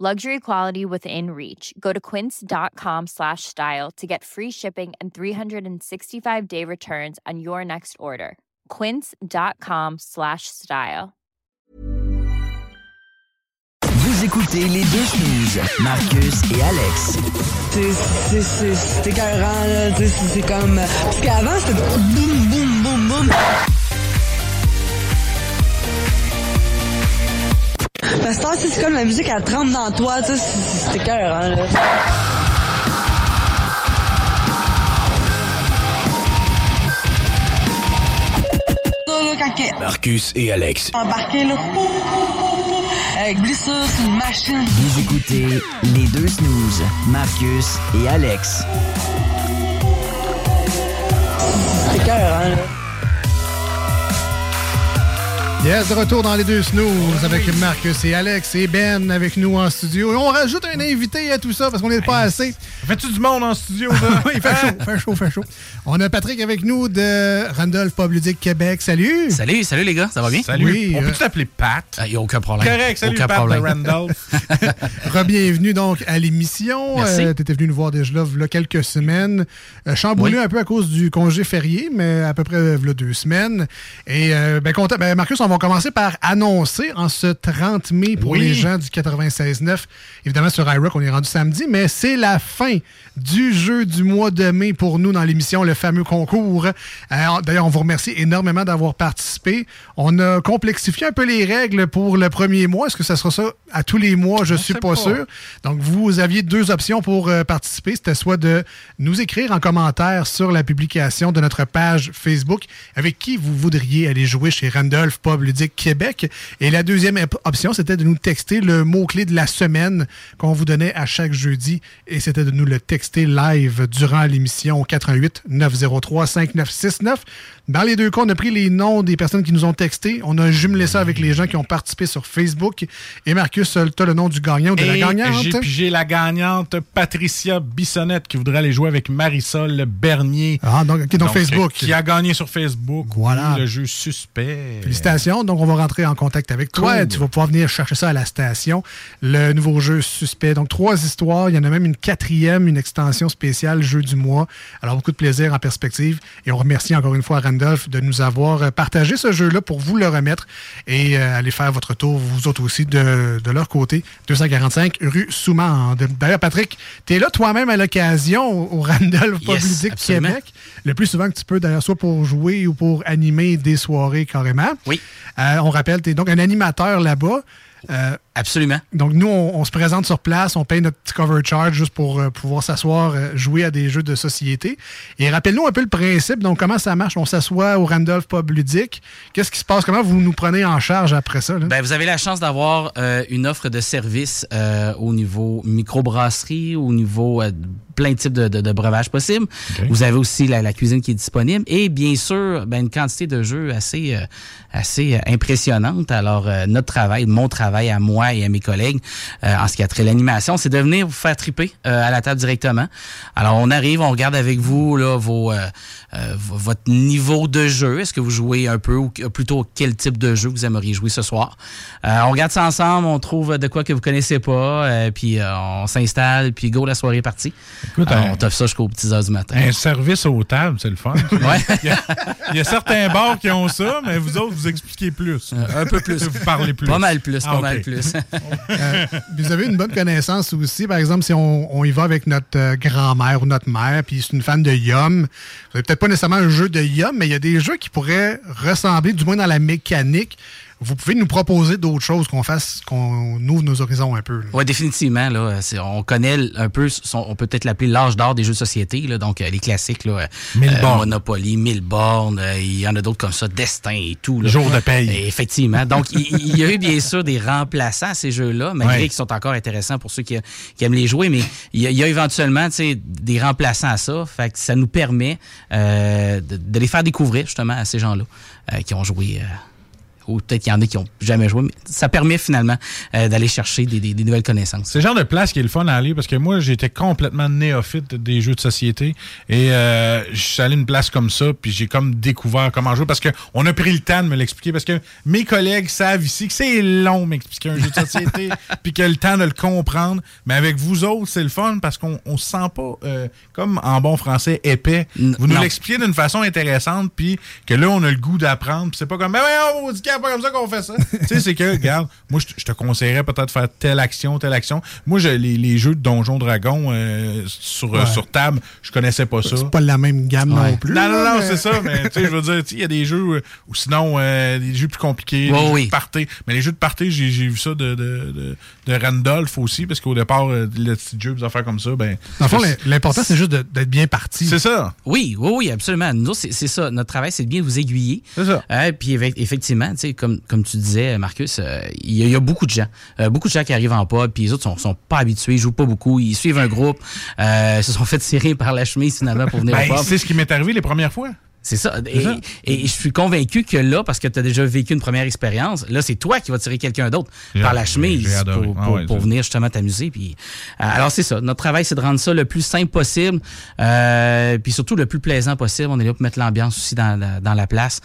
Luxury quality within reach. Go to quince.com slash style to get free shipping and 365-day returns on your next order. quince.com slash style. Vous écoutez les deux snooze, Marcus et Alex. C'est- c'est- c'est- C'est écœurant, là. C'est c'est comme... Parce qu'avant, c'était boum, boum, boum, boum. Parce que c'est comme la musique, elle trempe dans toi, tu sais, c'est c'est écœurant, là. Marcus et Alex. embarqué, là, avec blessure sur une machine. Vous écoutez les deux snooze, Marcus et Alex. Yes, de retour dans les deux snooze avec Marcus et Alex et Ben avec nous en studio. Et on rajoute un invité à tout ça parce qu'on n'est pas assez. Fais-tu du monde en studio, là? oui, il fait chaud, fait chaud, fait chaud. On a Patrick avec nous de Randolph Pub Ludique Québec. Salut! Salut, salut les gars, ça va bien? Salut. Oui, On euh, peut t'appeler Pat? Il n'y a aucun problème. Correct, salut aucun Pat problème. de Randolph. Re-bienvenue donc à l'émission. Merci. tu étais venu nous voir déjà là, v'là quelques semaines. Euh, chamboulé Oui. un peu à cause du congé férié, mais à peu près v'là deux semaines. Et euh, ben, content- ben, Marcus, on va commencer par annoncer en ce 30 mai pour Oui. les gens du 96.9. Évidemment, sur iRock, on est rendu samedi, mais c'est la fin du jeu du mois de mai pour nous dans l'émission, le fameux concours. Euh, D'ailleurs, on vous remercie énormément d'avoir participé. On a complexifié un peu les règles pour le premier mois. Est-ce que ça sera ça à tous les mois? Je On suis pas, pas. sûr. Donc, vous aviez deux options pour euh, participer. C'était soit de nous écrire en commentaire sur la publication de notre page Facebook avec qui vous voudriez aller jouer chez Randolph Pub Ludique Québec. Et la deuxième op- option, c'était de nous texter le mot-clé de la semaine qu'on vous donnait à chaque jeudi. Et c'était de nous le texter live durant l'émission au 88 903 5969. Dans les deux cas, on a pris les noms des personnes qui nous ont texté. On a jumelé ça avec les gens qui ont participé sur Facebook. Et Marcus, tu as le nom du gagnant ou de la gagnante? j'ai la gagnante Patricia Bissonnette qui voudrait aller jouer avec Marisol Bernier. Ah, donc, ok, donc Facebook. Qui a gagné sur Facebook. Voilà. Oui, le jeu suspect. Félicitations. Donc, on va rentrer en contact avec toi. Cool. Tu vas pouvoir venir chercher ça à la station. Le nouveau jeu suspect. Donc, trois histoires. Il y en a même une quatrième, une extension spéciale, jeu du mois. Alors, beaucoup de plaisir en perspective. Et on remercie encore une fois Randolph de nous avoir euh, partagé ce jeu-là pour vous le remettre et euh, aller faire votre tour, vous autres aussi, de, de leur côté. 245 rue Soumande. D'ailleurs, Patrick, tu es là toi-même à l'occasion au au Randolph Yes. Québec. Le plus souvent que tu peux, d'ailleurs, soit pour jouer ou pour animer des soirées carrément. Oui. Euh, on rappelle, tu es donc un animateur là-bas. Euh, Absolument. donc, nous, on, on se présente sur place, on paye notre petit cover charge juste pour euh, pouvoir s'asseoir, euh, jouer à des jeux de société. Et rappelle-nous un peu le principe. Donc, comment ça marche? On s'assoit au Randolph Pub Ludique. Qu'est-ce qui se passe? Comment vous nous prenez en charge après ça? là? Ben, vous avez la chance d'avoir euh, une offre de service au niveau microbrasserie, au niveau plein de types de, de- de breuvages possibles. Vous avez aussi la, la cuisine qui est disponible et bien sûr ben, une quantité de jeux assez, assez impressionnante. Alors, notre travail, mon travail à moi et à mes collègues euh, en ce qui a trait l'animation, c'est de venir vous faire triper euh, à la table directement. Alors, on arrive, on regarde avec vous là, vos, euh, votre niveau de jeu. Est-ce que vous jouez un peu ou plutôt quel type de jeu vous aimeriez jouer ce soir? On regarde ça ensemble, on trouve de quoi que vous connaissez pas, puis on s'installe, puis go, la soirée est partie. Écoute, un- on t'offre ça jusqu'aux petites heures du matin. Un service aux tables, c'est le fun. Ouais. il, y a, il y a certains bars qui ont ça, mais vous autres, vous expliquez plus. un peu plus. Vous parlez plus. Pas mal plus, Ah, pas mal plus. Euh, vous avez une bonne connaissance aussi. Par exemple, si on, y va avec notre euh, grand-mère ou notre mère, puis c'est une fan de Yum, vous peut-être pas nécessairement un jeu de Yum, mais il y a des jeux qui pourraient ressembler, du moins dans la mécanique, vous pouvez nous proposer d'autres choses qu'on fasse, qu'on ouvre nos horizons un peu. Oui, définitivement. Là, on connaît un peu, son- on peut peut-être l'appeler l'âge d'or des jeux de société. Là, donc, euh, les classiques, là, euh, Mille euh. Monopoly, Mille bornes, euh, il y en a d'autres comme ça, Destin et tout. Là. Jour de paye. Et effectivement. Donc, il, y a eu bien sûr des remplaçants à ces jeux-là, malgré Ouais. qu'ils sont encore intéressants pour ceux qui, qui aiment les jouer, mais il y a, il y a éventuellement des remplaçants à ça. Fait que ça nous permet euh, de, de les faire découvrir justement à ces gens-là euh, qui ont joué. Ou peut-être qu'il y en a qui n'ont jamais joué, mais ça permet finalement euh, d'aller chercher des, des- des nouvelles connaissances. C'est le genre de place qui est le fun à aller parce que moi, j'étais complètement néophyte des jeux de société et euh, je suis allé à une place comme ça puis j'ai comme découvert comment jouer parce qu'on a pris le temps de me l'expliquer parce que mes collègues savent ici que c'est long m'expliquer un jeu de société puis que le temps de le comprendre. Mais avec vous autres, c'est le fun parce qu'on on se sent pas, euh, comme en bon français, épais. Vous nous l'expliquez d'une façon intéressante puis que là, on a le goût d'apprendre puis c'est pas comme, ben ouais, on a pas comme ça qu'on fait ça. tu sais, c'est que, regarde, moi, je te- je te conseillerais peut-être de faire telle action, telle action. Moi, je, les, les jeux de Donjon Dragon euh, sur, euh, Ouais. sur table, je connaissais pas ça. C'est pas la même gamme Ouais. non plus. Non, non, non, mais- c'est ça, mais tu sais, je veux dire, tu sais, il y a des jeux, euh, ou sinon, euh, des jeux plus compliqués, des jeux oui. de party. Mais les jeux de party, j'ai j'ai vu ça de, de, de, de Randolph aussi, parce qu'au départ, euh, le petit jeu, des affaires comme ça, ben. Dans le fond, c'est- l'important, c'est juste de- d'être bien parti. c'est ça. Oui, oui, oui, absolument. Nous, autres, c'est c'est ça. Notre travail, c'est de bien vous aiguiller. C'est ça. Euh, puis eff- effectivement, tu sais, comme, comme tu disais, Marcus, euh, il y, a- il y a beaucoup de gens. euh, beaucoup de gens qui arrivent en pub, puis les autres sont, sont pas habitués, ils jouent pas beaucoup, ils suivent un groupe, euh, se sont fait tirer par la chemise finalement pour venir Ben, au pub. c'est ce qui m'est arrivé les premières fois. C'est ça. Et, ça. et je suis convaincu que là, parce que tu as déjà vécu une première expérience, là, c'est toi qui vas tirer quelqu'un d'autre par la chemise pour, Ah ouais, pour venir justement t'amuser. Puis, euh, alors, c'est ça. Notre travail, c'est de rendre ça le plus simple possible, euh, puis surtout le plus plaisant possible. On est là pour mettre l'ambiance aussi dans, la- dans la place.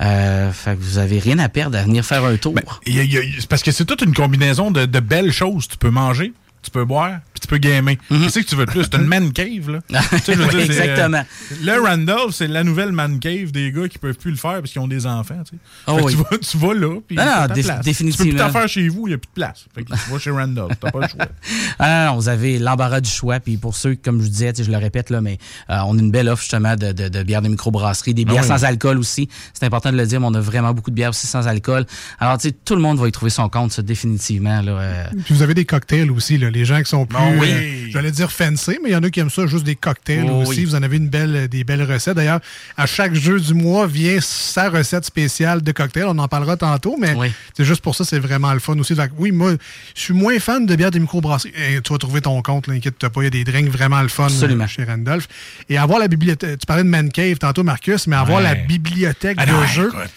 Euh, fait que vous avez rien à perdre à venir faire un tour. Ben, il y a- il y a- c'est parce que c'est toute une combinaison de, de belles choses. Tu peux manger, tu peux boire, tu peux gamer. Qu'est-ce que tu veux de plus? C'est une man cave, là. Tu sais, je veux. Oui, dire, c'est, euh, exactement. le Randolph, c'est la nouvelle man cave des gars qui peuvent plus le faire parce qu'ils ont des enfants, tu sais. Oh oui. tu, vas, tu vas là, puis Non, non, déf- place. Tu peux plus t'en faire chez vous, il n'y a plus de place. Fait que tu vas chez Randolph, t'as pas le choix. Ah non, non, vous avez l'embarras du choix. Puis pour ceux, comme je vous disais, je le répète, là, mais euh, on a une belle offre justement de, de, de bières de microbrasserie, des bières Ah oui. sans alcool aussi. C'est important de le dire, mais on a vraiment beaucoup de bières aussi sans alcool. Alors, tu sais, tout le monde va y trouver son compte, ça, définitivement. Là, euh. Puis vous avez des cocktails aussi, là. les gens qui sont plus, Ah oui. euh, j'allais dire fancy, mais il y en a qui aiment ça, juste des cocktails Oh aussi. oui. Vous en avez une belle, des belles recettes. D'ailleurs, à chaque jeu du mois vient sa recette spéciale de cocktail. On en parlera tantôt, mais Oui. c'est juste pour ça, c'est vraiment le fun aussi. Fait oui, moi, je suis moins fan de bière de microbrasserie. Eh, tu vas trouver ton compte, là, inquiète-toi pas. Il y a des drinks vraiment le fun Absolument. euh, chez Randolph. Et avoir la bibliothèque, tu parlais de Man Cave tantôt, Marcus, mais avoir Ouais. la bibliothèque Ah de non, jeux, écoute.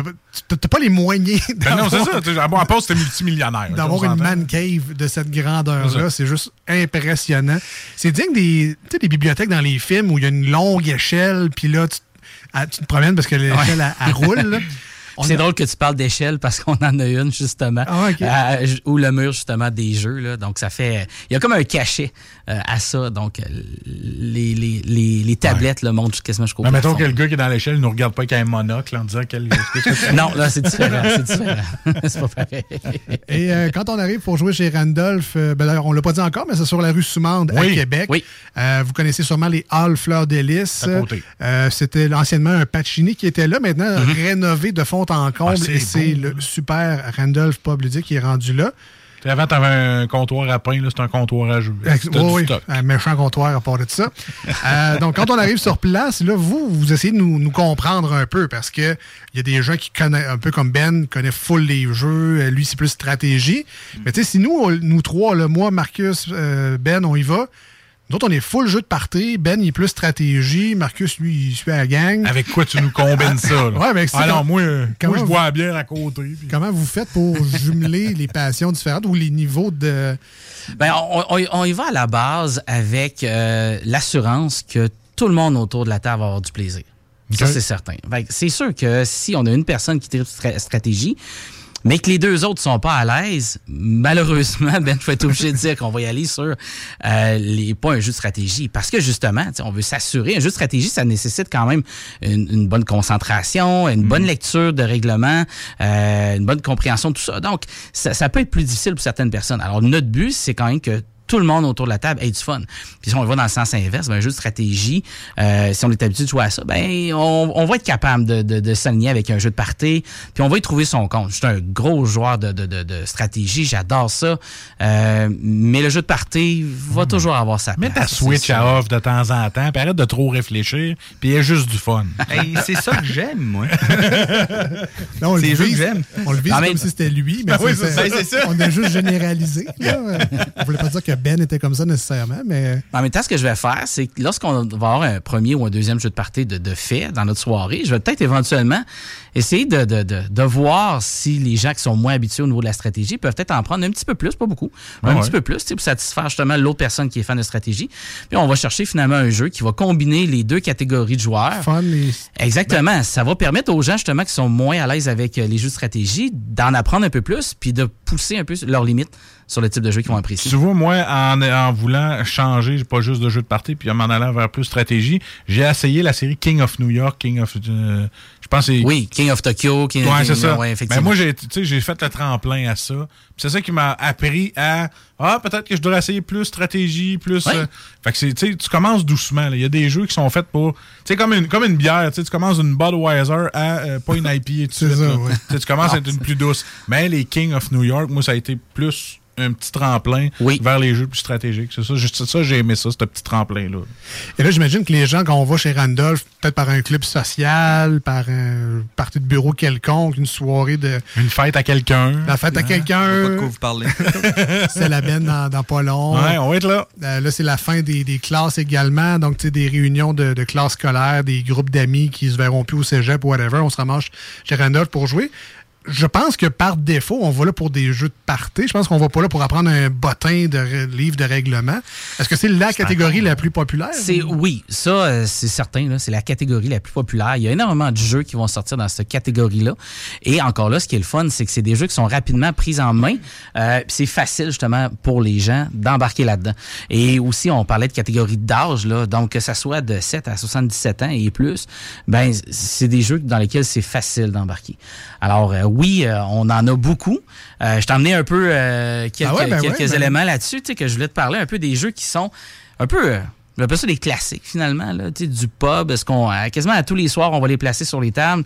N'as pas les moyens Ben non, c'est d'avoir- ça. À à part, c'était multimillionnaire. d'avoir une man cave de cette grandeur-là, c'est juste impressionnant. C'est digne des, tu sais, des bibliothèques dans les films où il y a une longue échelle, puis là, tu, ah, tu te promènes parce que l'échelle, elle, elle roule. là. C'est a- drôle que tu parles d'échelle parce qu'on en a une, justement, Ah, euh, ou le mur, justement, des jeux. Là. Donc, ça fait. Il y a comme un cachet euh, à ça. Donc, euh, les, les, les, les tablettes le montrent quasiment jusqu'au Mais Ben, mettons que le gars qui est dans l'échelle ne nous regarde pas avec un monocle en disant quel. Non, là, c'est différent. C'est différent. c'est pas pareil. Et euh, quand on arrive pour jouer chez Randolph, euh, ben, d'ailleurs, on l'a pas dit encore, mais c'est sur la rue Soumande à Oui, Québec. oui. Euh, vous connaissez sûrement les Halles Fleurs d'Hélice. À côté. Euh, C'était anciennement un Pacini qui était là, maintenant rénové de fond en comble. Ah, et c'est le super Randolph Pub Ludique qui est rendu là. Tu Avant, t'avais un comptoir à pain, c'est un comptoir à jeu. T'as oui, oui, un méchant comptoir à part de ça. Euh, donc, quand on arrive sur place, là, vous, vous essayez de nous, nous comprendre un peu parce que il y a des gens qui connaissent, un peu comme Ben, connaissent full les jeux. Euh, Lui, c'est plus stratégie. Mais tu sais, si nous, on- nous trois, là, moi, Marcus, euh, Ben, on y va. Nous autres, on est full jeu de party. Ben, il est plus stratégie. Marcus, lui, il suit à la gang. Avec quoi tu nous combines ça? Là? Ouais, mais c'est ah non, moi, euh, moi je vous- bois la bière à côté. puis- Comment vous faites pour jumeler les passions différentes ou les niveaux de. Ben, on, on- on y va à la base avec euh, l'assurance que tout le monde autour de la table va avoir du plaisir. Ça, c'est certain. C'est sûr que si on a une personne qui tripe stra- stratégie, mais que les deux autres sont pas à l'aise, malheureusement, Ben, je vais être obligé de dire qu'on va y aller sur euh, les, pas un jeu de stratégie. Parce que justement, on veut s'assurer, un jeu de stratégie, ça nécessite quand même une, bonne concentration, une bonne mm. lecture de règlement, euh, une bonne compréhension de tout ça. Donc, ça, ça peut être plus difficile pour certaines personnes. Alors, notre but, c'est quand même que tout le monde autour de la table ait du fun. Puis si on le voit dans le sens inverse, ben, un jeu de stratégie, euh, si on est habitué de jouer à ça, ben on, va être capable de, de, s'aligner avec un jeu de party, puis on va y trouver son compte. Je suis un gros joueur de, de stratégie, j'adore ça, euh, mais le jeu de party va hmm. toujours avoir sa place. Mets ta Switch à off de temps en temps, puis arrête de trop réfléchir, puis il y a juste du fun. c'est ça que j'aime, moi. non, on le vise, j'aime. On le vise comme si c'était lui, mais ben c'est ça. On a juste généralisé. On voulait pas dire que ben était comme ça nécessairement, mais. En même temps, ce que je vais faire, c'est que lorsqu'on va avoir un premier ou un deuxième jeu de partie de, de fait dans notre soirée, je vais peut-être éventuellement essayer de, de, de, voir si les gens qui sont moins habitués au niveau de la stratégie peuvent peut-être en prendre un petit peu plus, pas beaucoup, un petit peu plus, pour satisfaire justement l'autre personne qui est fan de stratégie. Puis on va chercher finalement un jeu qui va combiner les deux catégories de joueurs. Fun Exactement. Ça va permettre aux gens justement qui sont moins à l'aise avec euh, les jeux de stratégie d'en apprendre un peu plus, puis de pousser un peu leurs limites sur le type de jeu qu'ils vont apprécier. Tu vois, moi, en, en voulant changer, pas juste de jeu de partie, puis en m'en allant vers plus stratégie, j'ai essayé la série King of New York, King of... Euh, je pense Oui, King of Tokyo. King, ouais, c'est ça. Ouais, ben moi, j'ai, j'ai fait le tremplin à ça. C'est ça qui m'a appris à... Ah, peut-être que je dois essayer plus stratégie, plus... Euh, fait que c'est, tu commences doucement. Il y a des jeux qui sont faits pour... Tu sais, comme une, comme une bière. Tu commences une Budweiser à euh, pas une IP et tout ça, Tu commences à être une plus douce. Mais les King of New York, moi, ça a été plus un petit tremplin vers les jeux plus stratégiques. C'est ça, juste ça, j'ai aimé ça, ce petit tremplin-là. Et là, j'imagine que les gens, quand on va chez Randolph, peut-être par un club social, par un parti de bureau quelconque, une soirée de. Une fête à quelqu'un. La fête à hein? quelqu'un. Pas de quoi vous parlez. c'est la benne dans, dans, pas long. Ouais, on va être là. Euh, là, c'est la fin des, des, classes également. Donc, tu sais, des réunions de, de classes scolaires, des groupes d'amis qui se verront plus au cégep ou whatever. On se ramasse chez Randolph pour jouer je pense que par défaut, on va là pour des jeux de party. Je pense qu'on va pas là pour apprendre un bottin de livre de règlement. Est-ce que c'est la catégorie la plus populaire? C'est oui, ça euh, c'est certain. C'est la catégorie la plus populaire. Il y a énormément de jeux qui vont sortir dans cette catégorie-là. Et encore là, ce qui est le fun, c'est que c'est des jeux qui sont rapidement pris en main. Euh, c'est facile justement pour les gens d'embarquer là-dedans. Et aussi, on parlait de catégorie d'âge là, donc que ça soit de 7 à 77 ans et plus, ben c'est des jeux dans lesquels c'est facile d'embarquer. Alors euh, oui, euh, on en a beaucoup. Euh, je t'ai emmené un peu euh, quelques, ah ben ben éléments là-dessus, tu sais, que je voulais te parler un peu des jeux qui sont un peu J'appelle ça des classiques finalement, là, du pub. Est-ce qu'on quasiment à tous les soirs on va les placer sur les tables.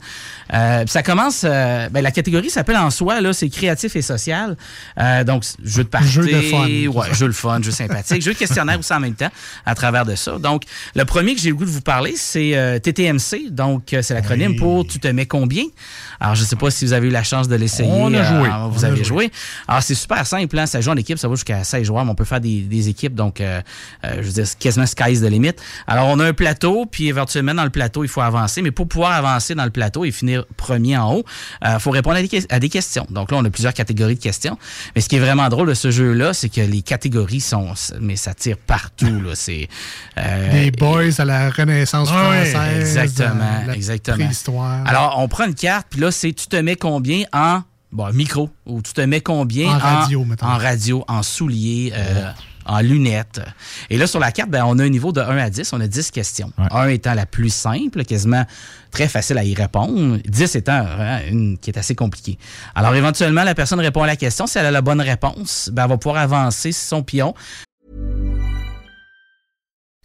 Euh, ça commence. Euh, ben, la catégorie s'appelle en soi là, c'est créatif et social. Euh, donc jeu de partie, jeu de fun, ouais, jeu le fun, jeu sympathique, jeu de questionnaire aussi en même temps à travers de ça. Donc le premier que j'ai le goût de vous parler, c'est TTMC. Donc c'est l'acronyme pour tu te mets combien? Alors je sais pas si vous avez eu la chance de l'essayer. On a joué. vous avez joué. Alors c'est super simple. Hein, ça joue en équipe, ça va jusqu'à 16 joueurs, mais on peut faire des, des équipes. Donc je veux dire quasiment sky's de limite. Alors, on a un plateau, puis éventuellement, dans le plateau, il faut avancer. Mais pour pouvoir avancer dans le plateau et finir premier en haut, il euh, faut répondre à des, questions. Donc là, on a plusieurs catégories de questions. Mais ce qui est vraiment drôle de ce jeu-là, c'est que les catégories sont... Mais ça tire partout, là. C'est... Euh, des boys à la Renaissance française. exactement, exactement. Alors, on prend une carte, puis là, c'est tu te mets combien en... Bon, micro, ou tu te mets combien en radio, en radio, en souliers, euh, en lunettes. Et là, sur la carte, ben, on a un niveau de 1 à 10. On a 10 questions. 1 étant la plus simple, quasiment très facile à y répondre. 10 étant hein, une qui est assez compliquée. Alors, éventuellement, la personne répond à la question. Si elle a la bonne réponse, ben, elle va pouvoir avancer son pion.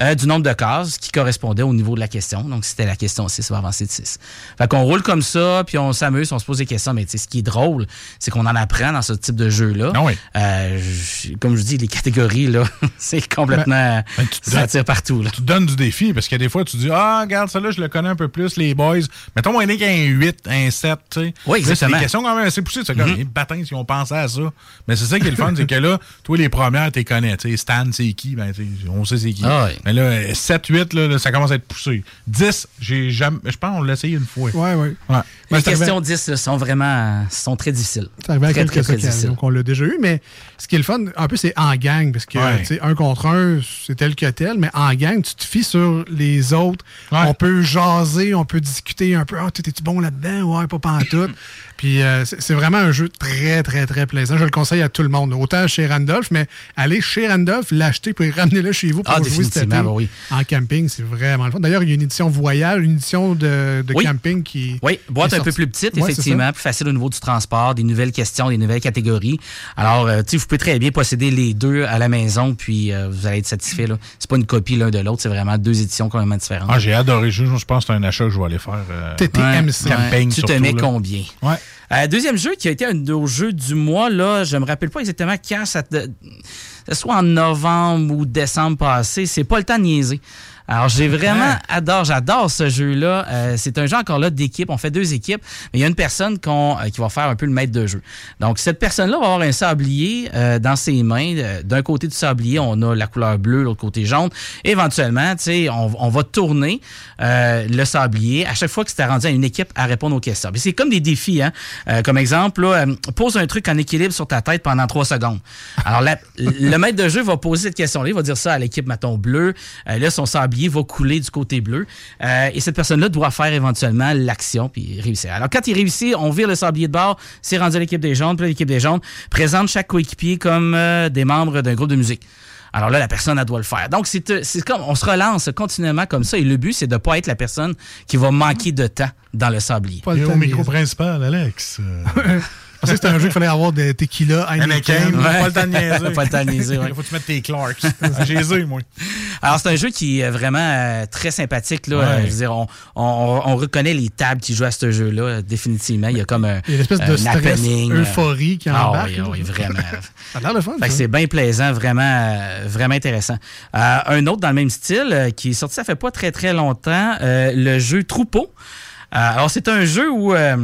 Euh, du nombre de cases qui correspondait au niveau de la question. Donc, c'était la question 6, on va avancer de 6. Fait qu'on roule comme ça, puis on s'amuse, on se pose des questions. Mais tu sais, ce qui est drôle, c'est qu'on en apprend dans ce type de jeu-là. Ah oui. Euh, comme je dis, les catégories, là, c'est complètement... Ben, tu te ça tire partout, là. Tu te donnes du défi parce que des fois, tu dis Ah, regarde, ça là, je le connais un peu plus, les boys. Mettons, moi, il a qu'un 8, un 7, tu sais. Oui, Là, C'est exactement. des questions quand même assez poussées. C'est comme, les patins, si on pensait à ça. Mais c'est ça qui est le fun, c'est que là, toi, les premières, tu les connais. Tu sais, Stan, c'est qui? Ben, on sait c'est qui. Ah. Mais là, 7, 8, là, ça commence à être poussé. 10, j'ai jamais. Je pense qu'on l'a essayé une fois. Ouais, ouais. Ouais. Ben, Les questions 10 là, sont vraiment sont très difficiles. C'est arrivé à très, quelques très, très occasions difficiles. qu'on l'a déjà eu, mais ce qui est le fun, un peu, c'est en gang, parce que, Ouais. tu sais, un contre un, c'est tel que tel, mais en gang, tu te fies sur les autres. Ouais. On peut jaser, on peut discuter un peu. Ah, tu tu bon là-dedans? Ouais, pas pantoute. Puis euh, c'est vraiment un jeu très, très, très plaisant. Je le conseille à tout le monde. Autant chez Randolph, mais allez chez Randolph, l'acheter, puis ramener-le chez vous pour Ah, jouer cet été. ben oui. En camping, c'est vraiment le fun. D'ailleurs, il y a une édition voyage, une édition de, de Oui. camping qui. Oui, boîte qui un peu plus petite, Ouais, effectivement, plus facile au niveau du transport, des nouvelles questions, des nouvelles catégories. Alors, euh, tu sais, vous pouvez très bien posséder les deux à la maison, puis euh, vous allez être satisfait. là. C'est pas une copie l'un de l'autre, c'est vraiment deux éditions complètement différentes. Ah, j'ai adoré. Je, je pense que c'est un achat que je vais aller faire. euh, TTMC. camping, Tu te mets là. combien? Ouais. Euh, deuxième jeu qui a été un de nos jeux du mois, là, je me rappelle pas exactement quand ça te... soit en novembre ou décembre passé, c'est pas le temps de niaiser. Alors, j'ai vraiment adore, j'adore ce jeu-là. Euh, c'est un jeu encore là d'équipe. On fait deux équipes, mais il y a une personne euh, qui va faire un peu le maître de jeu. Donc, cette personne-là va avoir un sablier euh, dans ses mains. Euh, D'un côté du sablier, on a la couleur bleue, l'autre côté jaune. Éventuellement, tu sais, on, on va tourner euh, le sablier à chaque fois que c'est rendu à une équipe à répondre aux questions. Puis c'est comme des défis, hein. Euh, comme exemple, là, pose un truc en équilibre sur ta tête pendant trois secondes. Alors, la- le maître de jeu va poser cette question-là. Il va dire ça à l'équipe, mettons, bleue. Euh, là, son sablier va couler du côté bleu. Euh, et cette personne-là doit faire éventuellement l'action puis réussir. Alors, quand il réussit, on vire le sablier de bord. C'est rendu à l'équipe des jaunes. Puis l'équipe des jaunes présente chaque coéquipier comme euh, des membres d'un groupe de musique. Alors là, la personne, elle doit le faire. Donc, c'est euh, c'est comme, on se relance continuellement comme ça. Et le but, c'est de ne pas être la personne qui va manquer de temps dans le sablier. Pas le temps au micro principal, Alex. euh, Je pensais que c'était un jeu qu'il fallait avoir des tequila, Heineken. Ouais. pas le temps de niaiser. Pas le temps de niaiser, ouais. Il faut que tu mettes tes Clarks. J'ai moi. Alors, c'est un jeu qui est vraiment euh, très sympathique. Là. Ouais. Euh, je veux dire, on, on- on reconnaît les tables qui jouent à ce jeu-là, euh, définitivement. Il y a comme un, Il y a une espèce de stress, happening, euh, euphorie qui ah embarque. oui, là. oui, vraiment. Ça a l'air le fun. Fait que ça. c'est bien plaisant, vraiment, euh, vraiment intéressant. Euh, un autre dans le même style euh, qui est sorti ça fait pas très très longtemps, euh, le jeu Troupeau. Euh, alors c'est un jeu où euh,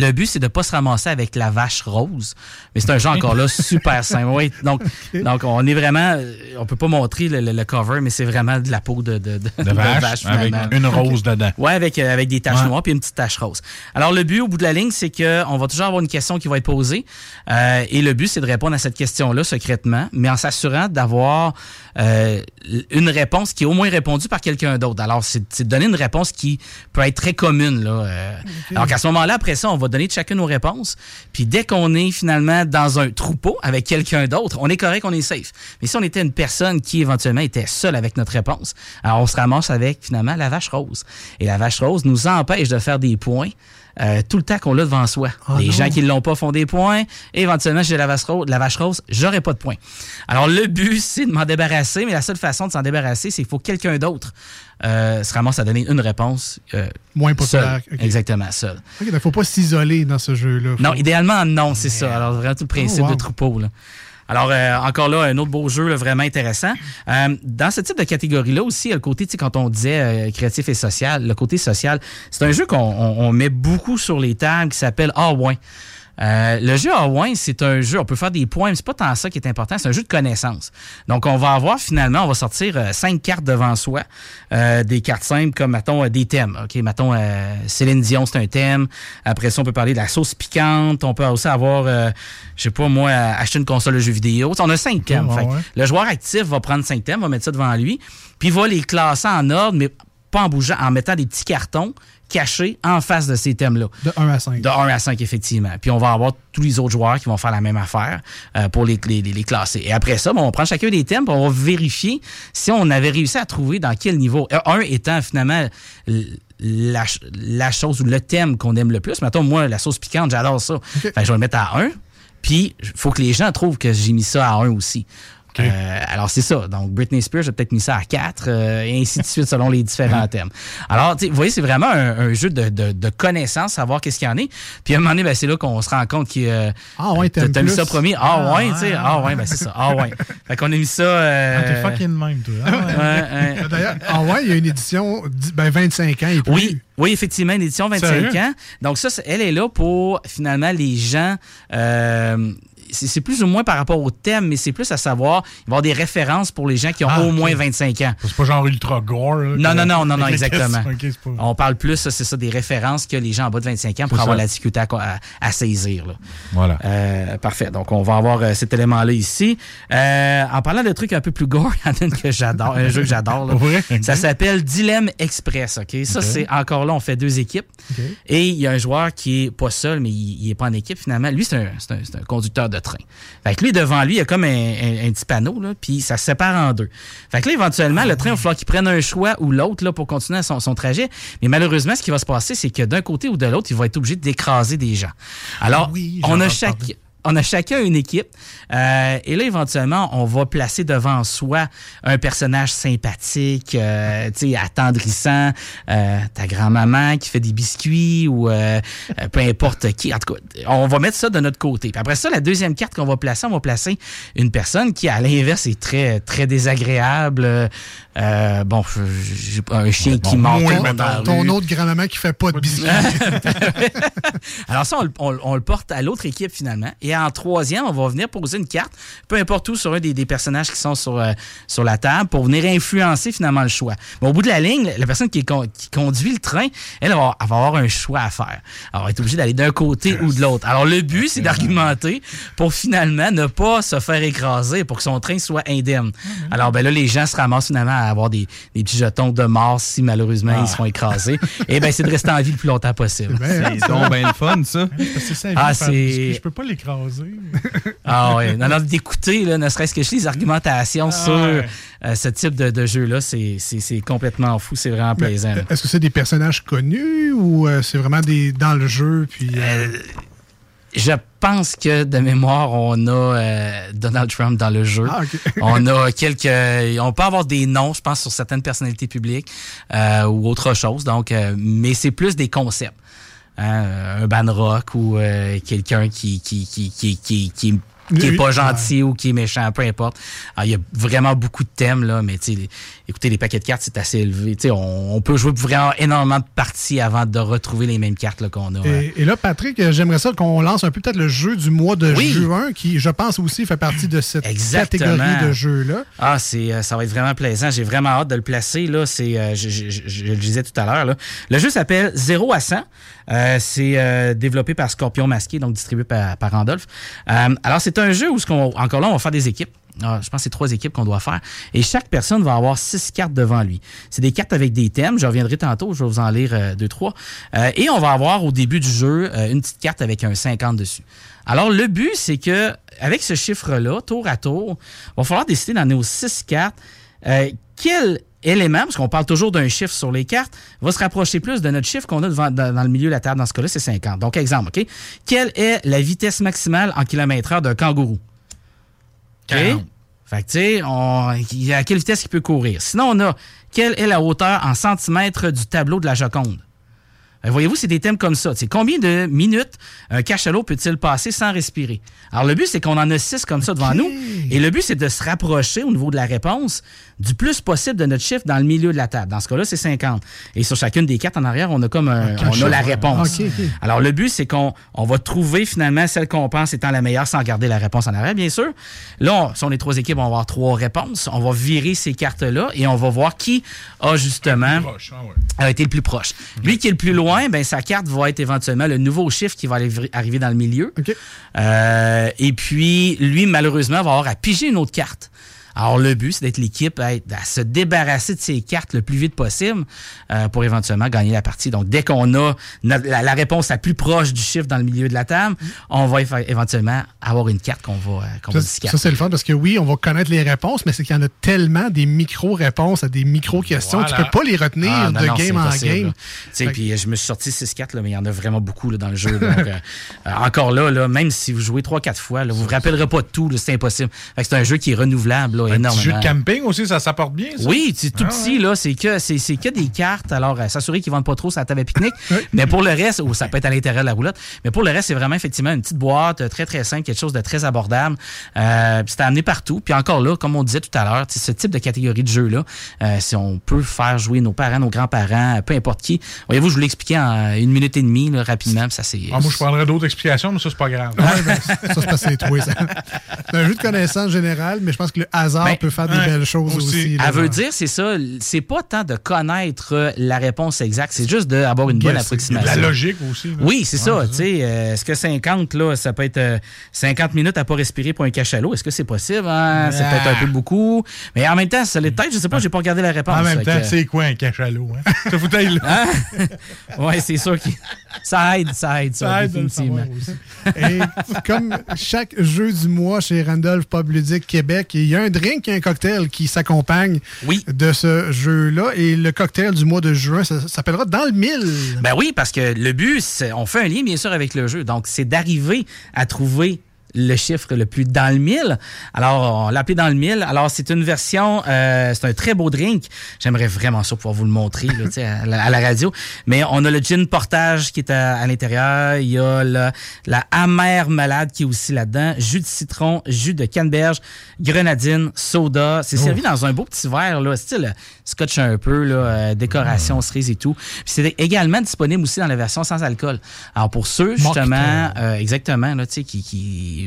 le but c'est de pas se ramasser avec la vache rose, mais c'est un jeu encore là super simple. Oui, donc donc on est vraiment, euh, on peut pas montrer le, le- le cover, mais c'est vraiment de la peau de de, de- De de vache, avec une rose dedans. Ouais, avec, euh, avec des taches Ouais. noires puis une petite tache rose. Alors, le but au bout de la ligne, c'est que on va toujours avoir une question qui va être posée. Euh, et le but, c'est de répondre à cette question-là secrètement, mais en s'assurant d'avoir euh, une réponse qui est au moins répondue par quelqu'un d'autre. Alors, c'est de donner une réponse qui peut être très commune. Là. Euh, Alors qu'à ce moment-là, après ça, on va donner chacun nos réponses. Puis dès qu'on est finalement dans un troupeau avec quelqu'un d'autre, on est correct, on est safe. Mais si on était une personne qui éventuellement était seule avec notre réponse, alors on se ramasse avec finalement la vache rose. Et la vache rose nous empêche de faire des points. Euh, tout le temps qu'on l'a devant soi. Ah Les non. gens qui ne l'ont pas font des points. Et éventuellement, j'ai la vache rose, la vache rose, j'aurai pas de points. Alors, le but, c'est de m'en débarrasser, mais la seule façon de s'en débarrasser, c'est qu'il faut que quelqu'un d'autre euh, se ramasse à donner une réponse. euh, Moins populaire. seul. Ok. Exactement, seul. Il ne faut pas s'isoler dans ce jeu-là. Faut- Non, idéalement, non, c'est ça. Alors, vraiment, tout le principe Oh, wow. de troupeau. Là. Alors, euh, encore là, un autre beau jeu vraiment intéressant. Euh, dans ce type de catégorie-là aussi, le côté, tu sais, quand on disait euh, créatif et social, le côté social, c'est un jeu qu'on on- on met beaucoup sur les tables qui s'appelle Ah-Ouin. Euh, le jeu A1, c'est un jeu, on peut faire des points, mais c'est pas tant ça qui est important, c'est un jeu de connaissance. Donc, on va avoir finalement, on va sortir euh, cinq cartes devant soi, euh, des cartes simples comme, mettons, des thèmes. OK, mettons, Céline Dion, c'est un thème. Après ça, on peut parler de la sauce piquante. On peut aussi avoir, je sais pas, moi, acheter une console de jeux vidéo. On a cinq thèmes. Fait ouais. Le joueur actif va prendre cinq thèmes, va mettre ça devant lui, puis il va les classer en ordre, mais pas en bougeant, en mettant des petits cartons cachés en face de ces thèmes-là. De 1 à 5. De 1 à 5, effectivement. Puis on va avoir tous les autres joueurs qui vont faire la même affaire euh, pour les, les, les classer. Et après ça, bon, on prend chacun des thèmes, puis on va vérifier si on avait réussi à trouver dans quel niveau. Euh, Un étant finalement la, la chose ou le thème qu'on aime le plus. Mettons, moi, la sauce piquante, j'adore ça. Fait que je vais le mettre à 1. Puis, il faut que les gens trouvent que j'ai mis ça à 1 aussi. Euh, alors, c'est ça. Donc, Britney Spears, j'ai peut-être mis ça à 4, euh, et ainsi de suite, selon les différents thèmes. Alors, tu sais, vous voyez, c'est vraiment un, un jeu de, de, de connaissances, savoir qu'est-ce qu'il y en est. Puis, à un moment donné, ben, c'est là qu'on se rend compte que. euh, Ah ouais, t'as t'aimes t'as mis ça premier. Ah, Ah, ouais, tu sais. Ah ouais, ben c'est ça. Ah ouais. Fait qu'on a mis ça. euh, Ah, t'es fucking même, toi. Ah, ouais. ouais, ouais. D'ailleurs, ah ouais, il y a une édition ben, 25 ans et plus. Oui, oui, effectivement, une édition 25 Sérieux? ans. Donc ça, elle est là pour finalement les gens. euh, c'est plus ou moins par rapport au thème, mais c'est plus à savoir, il va y avoir des références pour les gens qui ont Ah, au moins 25 ans. C'est pas genre ultra gore. là, Non, non, non, non, non, exactement. pas- On parle plus, c'est ça, des références que les gens en bas de 25 ans pourraient avoir la difficulté à, à- à saisir. là. Voilà. Euh, parfait. Donc, on va avoir euh, cet élément-là ici. Euh, en parlant de trucs un peu plus gore, il y en a que j'adore, un jeu que j'adore. Ça s'appelle Dilemme Express. OK? Ça, c'est encore là, on fait deux équipes. Et il y a un joueur qui est pas seul, mais il, il est pas en équipe finalement. Lui, c'est un, c'est un- c'est un conducteur de train. Fait que lui, devant lui, il y a comme un, un- un petit panneau, là, puis ça se sépare en deux. Fait que là, éventuellement, le train, il va falloir qu'il prenne un choix ou l'autre là, pour continuer son, son trajet. Mais malheureusement, ce qui va se passer, c'est que d'un côté ou de l'autre, il va être obligé d'écraser des gens. Alors, Oui, on a parler. On a chacun une équipe. Euh, et là, éventuellement, on va placer devant soi un personnage sympathique, euh, tu sais, attendrissant, euh, ta grand-maman qui fait des biscuits ou euh, euh, peu importe qui. En tout cas, on va mettre ça de notre côté. Puis après ça, la deuxième carte qu'on va placer, on va placer une personne qui, à l'inverse, est très, très désagréable. Bon, j'ai un chien qui dans la Ton autre grand-maman qui fait pas de biscuits. Alors ça, on, le- on le- on le porte à l'autre équipe finalement. Et en troisième, on va venir poser une carte, peu importe où, sur un des, des personnages qui sont sur, euh, sur la table, pour venir influencer finalement le choix. Mais au bout de la ligne, la personne qui, est con- qui conduit le train, elle va, elle va avoir un choix à faire. Alors, elle va être obligée d'aller d'un côté ou de l'autre. Alors, le but, c'est d'argumenter pour finalement ne pas se faire écraser, pour que son train soit indemne. Alors, ben là, les gens se ramassent finalement à avoir des, des petits jetons de mort si malheureusement ils seront écrasés. Et ben c'est de rester en vie le plus longtemps possible. Ben, C'est donc bien le fun, ça. C'est ça, Ah, ah, c'est- Je peux pas l'écraser. Ah ouais, non, non, d'écouter, ne serait-ce que les argumentations sur ouais. euh, ce type de, de jeu-là, c'est complètement fou, c'est vraiment plaisant. Est-ce que c'est des personnages connus ou euh, c'est vraiment des dans le jeu puis euh, Je pense que de mémoire, on a euh, Donald Trump dans le jeu. Ah, on a quelques. On peut avoir des noms, je pense, sur certaines personnalités publiques euh, ou autre chose. Donc, euh, mais c'est plus des concepts. Hein, un ban rock ou euh, quelqu'un qui qui qui qui qui, qui qui est pas gentil ou qui est méchant, peu importe. Alors, il y a vraiment beaucoup de thèmes, là, mais les- écoutez, les paquets de cartes, c'est assez élevé. Tu sais, on, on peut jouer vraiment énormément de parties avant de retrouver les mêmes cartes qu'on a. Et, et là, Patrick, euh, j'aimerais ça qu'on lance un peu peut-être le jeu du mois de Oui. juin, qui, je pense aussi, fait partie de cette Exactement. catégorie de jeux-là. Ah, c'est, euh, ça va être vraiment plaisant. J'ai vraiment hâte de le placer. Là, c'est, euh, je, je- je- je le disais tout à l'heure. Là. Le jeu s'appelle 0 à 100. Euh, c'est euh, développé par Scorpion Masqué, donc distribué par, par Randolph. Euh, alors, c'est un jeu où, ce qu'on, encore là, on va faire des équipes. Ah, je pense que c'est trois équipes qu'on doit faire. Et chaque personne va avoir six cartes devant lui. C'est des cartes avec des thèmes. Je reviendrai tantôt. Je vais vous en lire euh, deux, trois. Euh, et on va avoir au début du jeu euh, une petite carte avec un 50 dessus. Alors, le but, c'est que avec ce chiffre-là, tour à tour, il va falloir décider dans nos six cartes euh, quel élément, parce qu'on parle toujours d'un chiffre sur les cartes, va se rapprocher plus de notre chiffre qu'on a devant- dans, dans le milieu de la table. Dans ce cas-là, c'est 50. Donc, exemple, OK? Quelle est la vitesse maximale en kilomètre heure d'un kangourou? OK? 40. Fait que, tu sais, on- à quelle vitesse il peut courir? Sinon, on a quelle est la hauteur en centimètres du tableau de la Joconde? Euh, Voyez-vous, c'est des thèmes comme ça. C'est combien de minutes un cachalot peut-il passer sans respirer? Alors, le but, c'est qu'on en a six comme ça devant nous. Et le but, c'est de se rapprocher au niveau de la réponse du plus possible de notre chiffre dans le milieu de la table. Dans ce cas-là, c'est 50. Et sur chacune des cartes en arrière, on a comme un, on a la réponse. Alors, le but, c'est qu'on on va trouver finalement celle qu'on pense étant la meilleure sans garder la réponse en arrière, bien sûr. Là, on, si on est trois équipes, on va avoir trois réponses. On va virer ces cartes-là et on va voir qui a justement Proche, ah ouais. a été le plus proche. Lui qui est le plus loin, ben, sa carte va être éventuellement le nouveau chiffre qui va arriver dans le milieu. Euh, et puis, lui, malheureusement, va avoir à piger une autre carte. Alors, le but, c'est d'être l'équipe à, être- à se débarrasser de ces cartes le plus vite possible euh, pour éventuellement gagner la partie. Donc, dès qu'on a notre- la, la réponse la plus proche du chiffre dans le milieu de la table, on va éventuellement avoir une carte qu'on va, euh, qu'on va Ça, discarter. ça, c'est le fun parce que oui, on va connaître les réponses, mais c'est qu'il y en a tellement des micro-réponses à des micro-questions. Voilà. Tu peux pas les retenir Ah, non, de non, game en game. Puis euh, je me suis sorti 6-4, là, mais il y en a vraiment beaucoup là, dans le jeu. donc, euh, encore là, là, même si vous jouez 3-4 fois, là, vous vous rappellerez pas de tout, c'est impossible. Fait que c'est un jeu qui est renouvelable là, Un petit jeu de camping aussi, ça s'apporte bien, ça? Oui, c'est tout Ah, petit, là, c'est que, c'est, c'est que des cartes. Alors, euh, s'assurer qu'ils vendent pas trop sur la table à pique-nique. mais pour le reste, ou ça peut être à l'intérieur de la roulotte, mais pour le reste, c'est vraiment effectivement une petite boîte euh, très, très simple, quelque chose de très abordable. Euh, puis c'est à amener partout. Puis encore là, comme on disait tout à l'heure, ce type de catégorie de jeu-là, euh, si on peut faire jouer nos parents, nos grands-parents, peu importe qui. Voyez-vous, je vous l'ai expliqué en une minute et demie, là, rapidement. ça, c'est. Ah, moi, je prendrais d'autres explications, mais ça, c'est pas grave. Ouais, ben, ça, c'est parce que c'est toi, ça. C'est un jeu de connaissance générale, mais je pense que le hasard Ben, peut faire des belles choses aussi. là. Elle veut dire, c'est ça, c'est pas tant de connaître euh, la réponse exacte, c'est juste d'avoir une bonne approximation. La logique aussi. là. Oui, c'est Ouais, ça. Tu sais, euh, est-ce que 50, là, ça peut être euh, 50 minutes à pas respirer pour un cachalot? Est-ce que c'est possible? hein? C'est Ah. peut-être un peu beaucoup. Mais en même temps, ça l'est peut-être, je sais pas, j'ai pas regardé la réponse. En même temps, que- c'est quoi un cachalot? Hein? Ça foutait là. Hein? ouais, c'est sûr que ça aide, ça aide, ça, Ça aide définitivement. Et comme chaque jeu du mois chez Randolph Pub Ludique Québec, il y a un drink et un cocktail qui s'accompagnent de ce jeu-là. Et le cocktail du mois de juin, ça, ça s'appellera Dans le mille. Ben oui, parce que le but, on fait un lien bien sûr avec le jeu. Donc, c'est d'arriver à trouver le chiffre le plus dans le mille. Alors, on l'a appelé dans le mille. Alors, c'est une version, euh, c'est un très beau drink. J'aimerais vraiment ça pouvoir vous le montrer là, à, la, à la radio. Mais on a le gin portage qui est à, à l'intérieur. Il y a le- la amère malade qui est aussi là-dedans. Jus de citron, jus de canneberge, grenadine, soda. C'est Oh. servi dans un beau petit verre, là, style scotch un peu, là, euh, décoration, cerise et tout. Puis c'est également disponible aussi dans la version sans alcool. Alors pour ceux, justement, euh, exactement, là, tu sais, qui,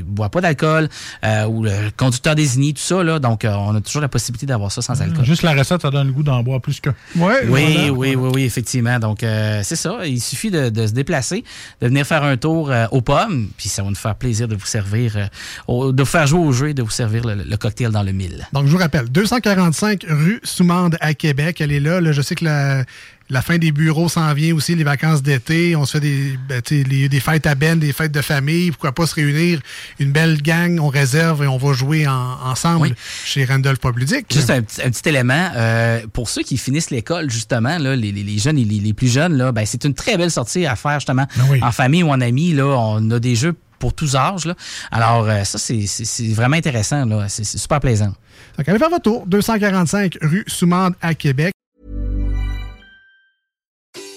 boit pas d'alcool, euh, ou le conducteur désigné, tout ça, là, donc euh, on a toujours la possibilité d'avoir ça sans alcool. Juste la recette, ça donne le goût d'en boire plus que. Ouais, Oui, oui, oui, oui, effectivement. Donc, euh, c'est ça. Il suffit de, de se déplacer, de venir faire un tour euh, aux pommes, puis ça va nous faire plaisir de vous servir, euh, au- de vous faire jouer au jeu et de vous servir le, le cocktail dans le mille. Donc, je vous rappelle, 245 rue Soumande à Québec. Elle est là. Là, je sais que la, la fin des bureaux s'en vient aussi, les vacances d'été. On se fait des, ben, les- des fêtes à Ben, des fêtes de famille. Pourquoi pas se réunir une belle gang, on réserve et on va jouer en- ensemble chez Randolph Pub Ludique. Juste un, petit- un petit élément, euh, pour ceux qui finissent l'école, justement, là, les, jeunes et les, les plus jeunes, là, ben, c'est une très belle sortie à faire, justement, en famille ou en amis. Là, on a des jeux pour tous âges. Là. Alors, euh, ça, c'est- vraiment intéressant. C'est c'est super plaisant. Donc, allez faire votre tour. 245 rue Soumande à Québec.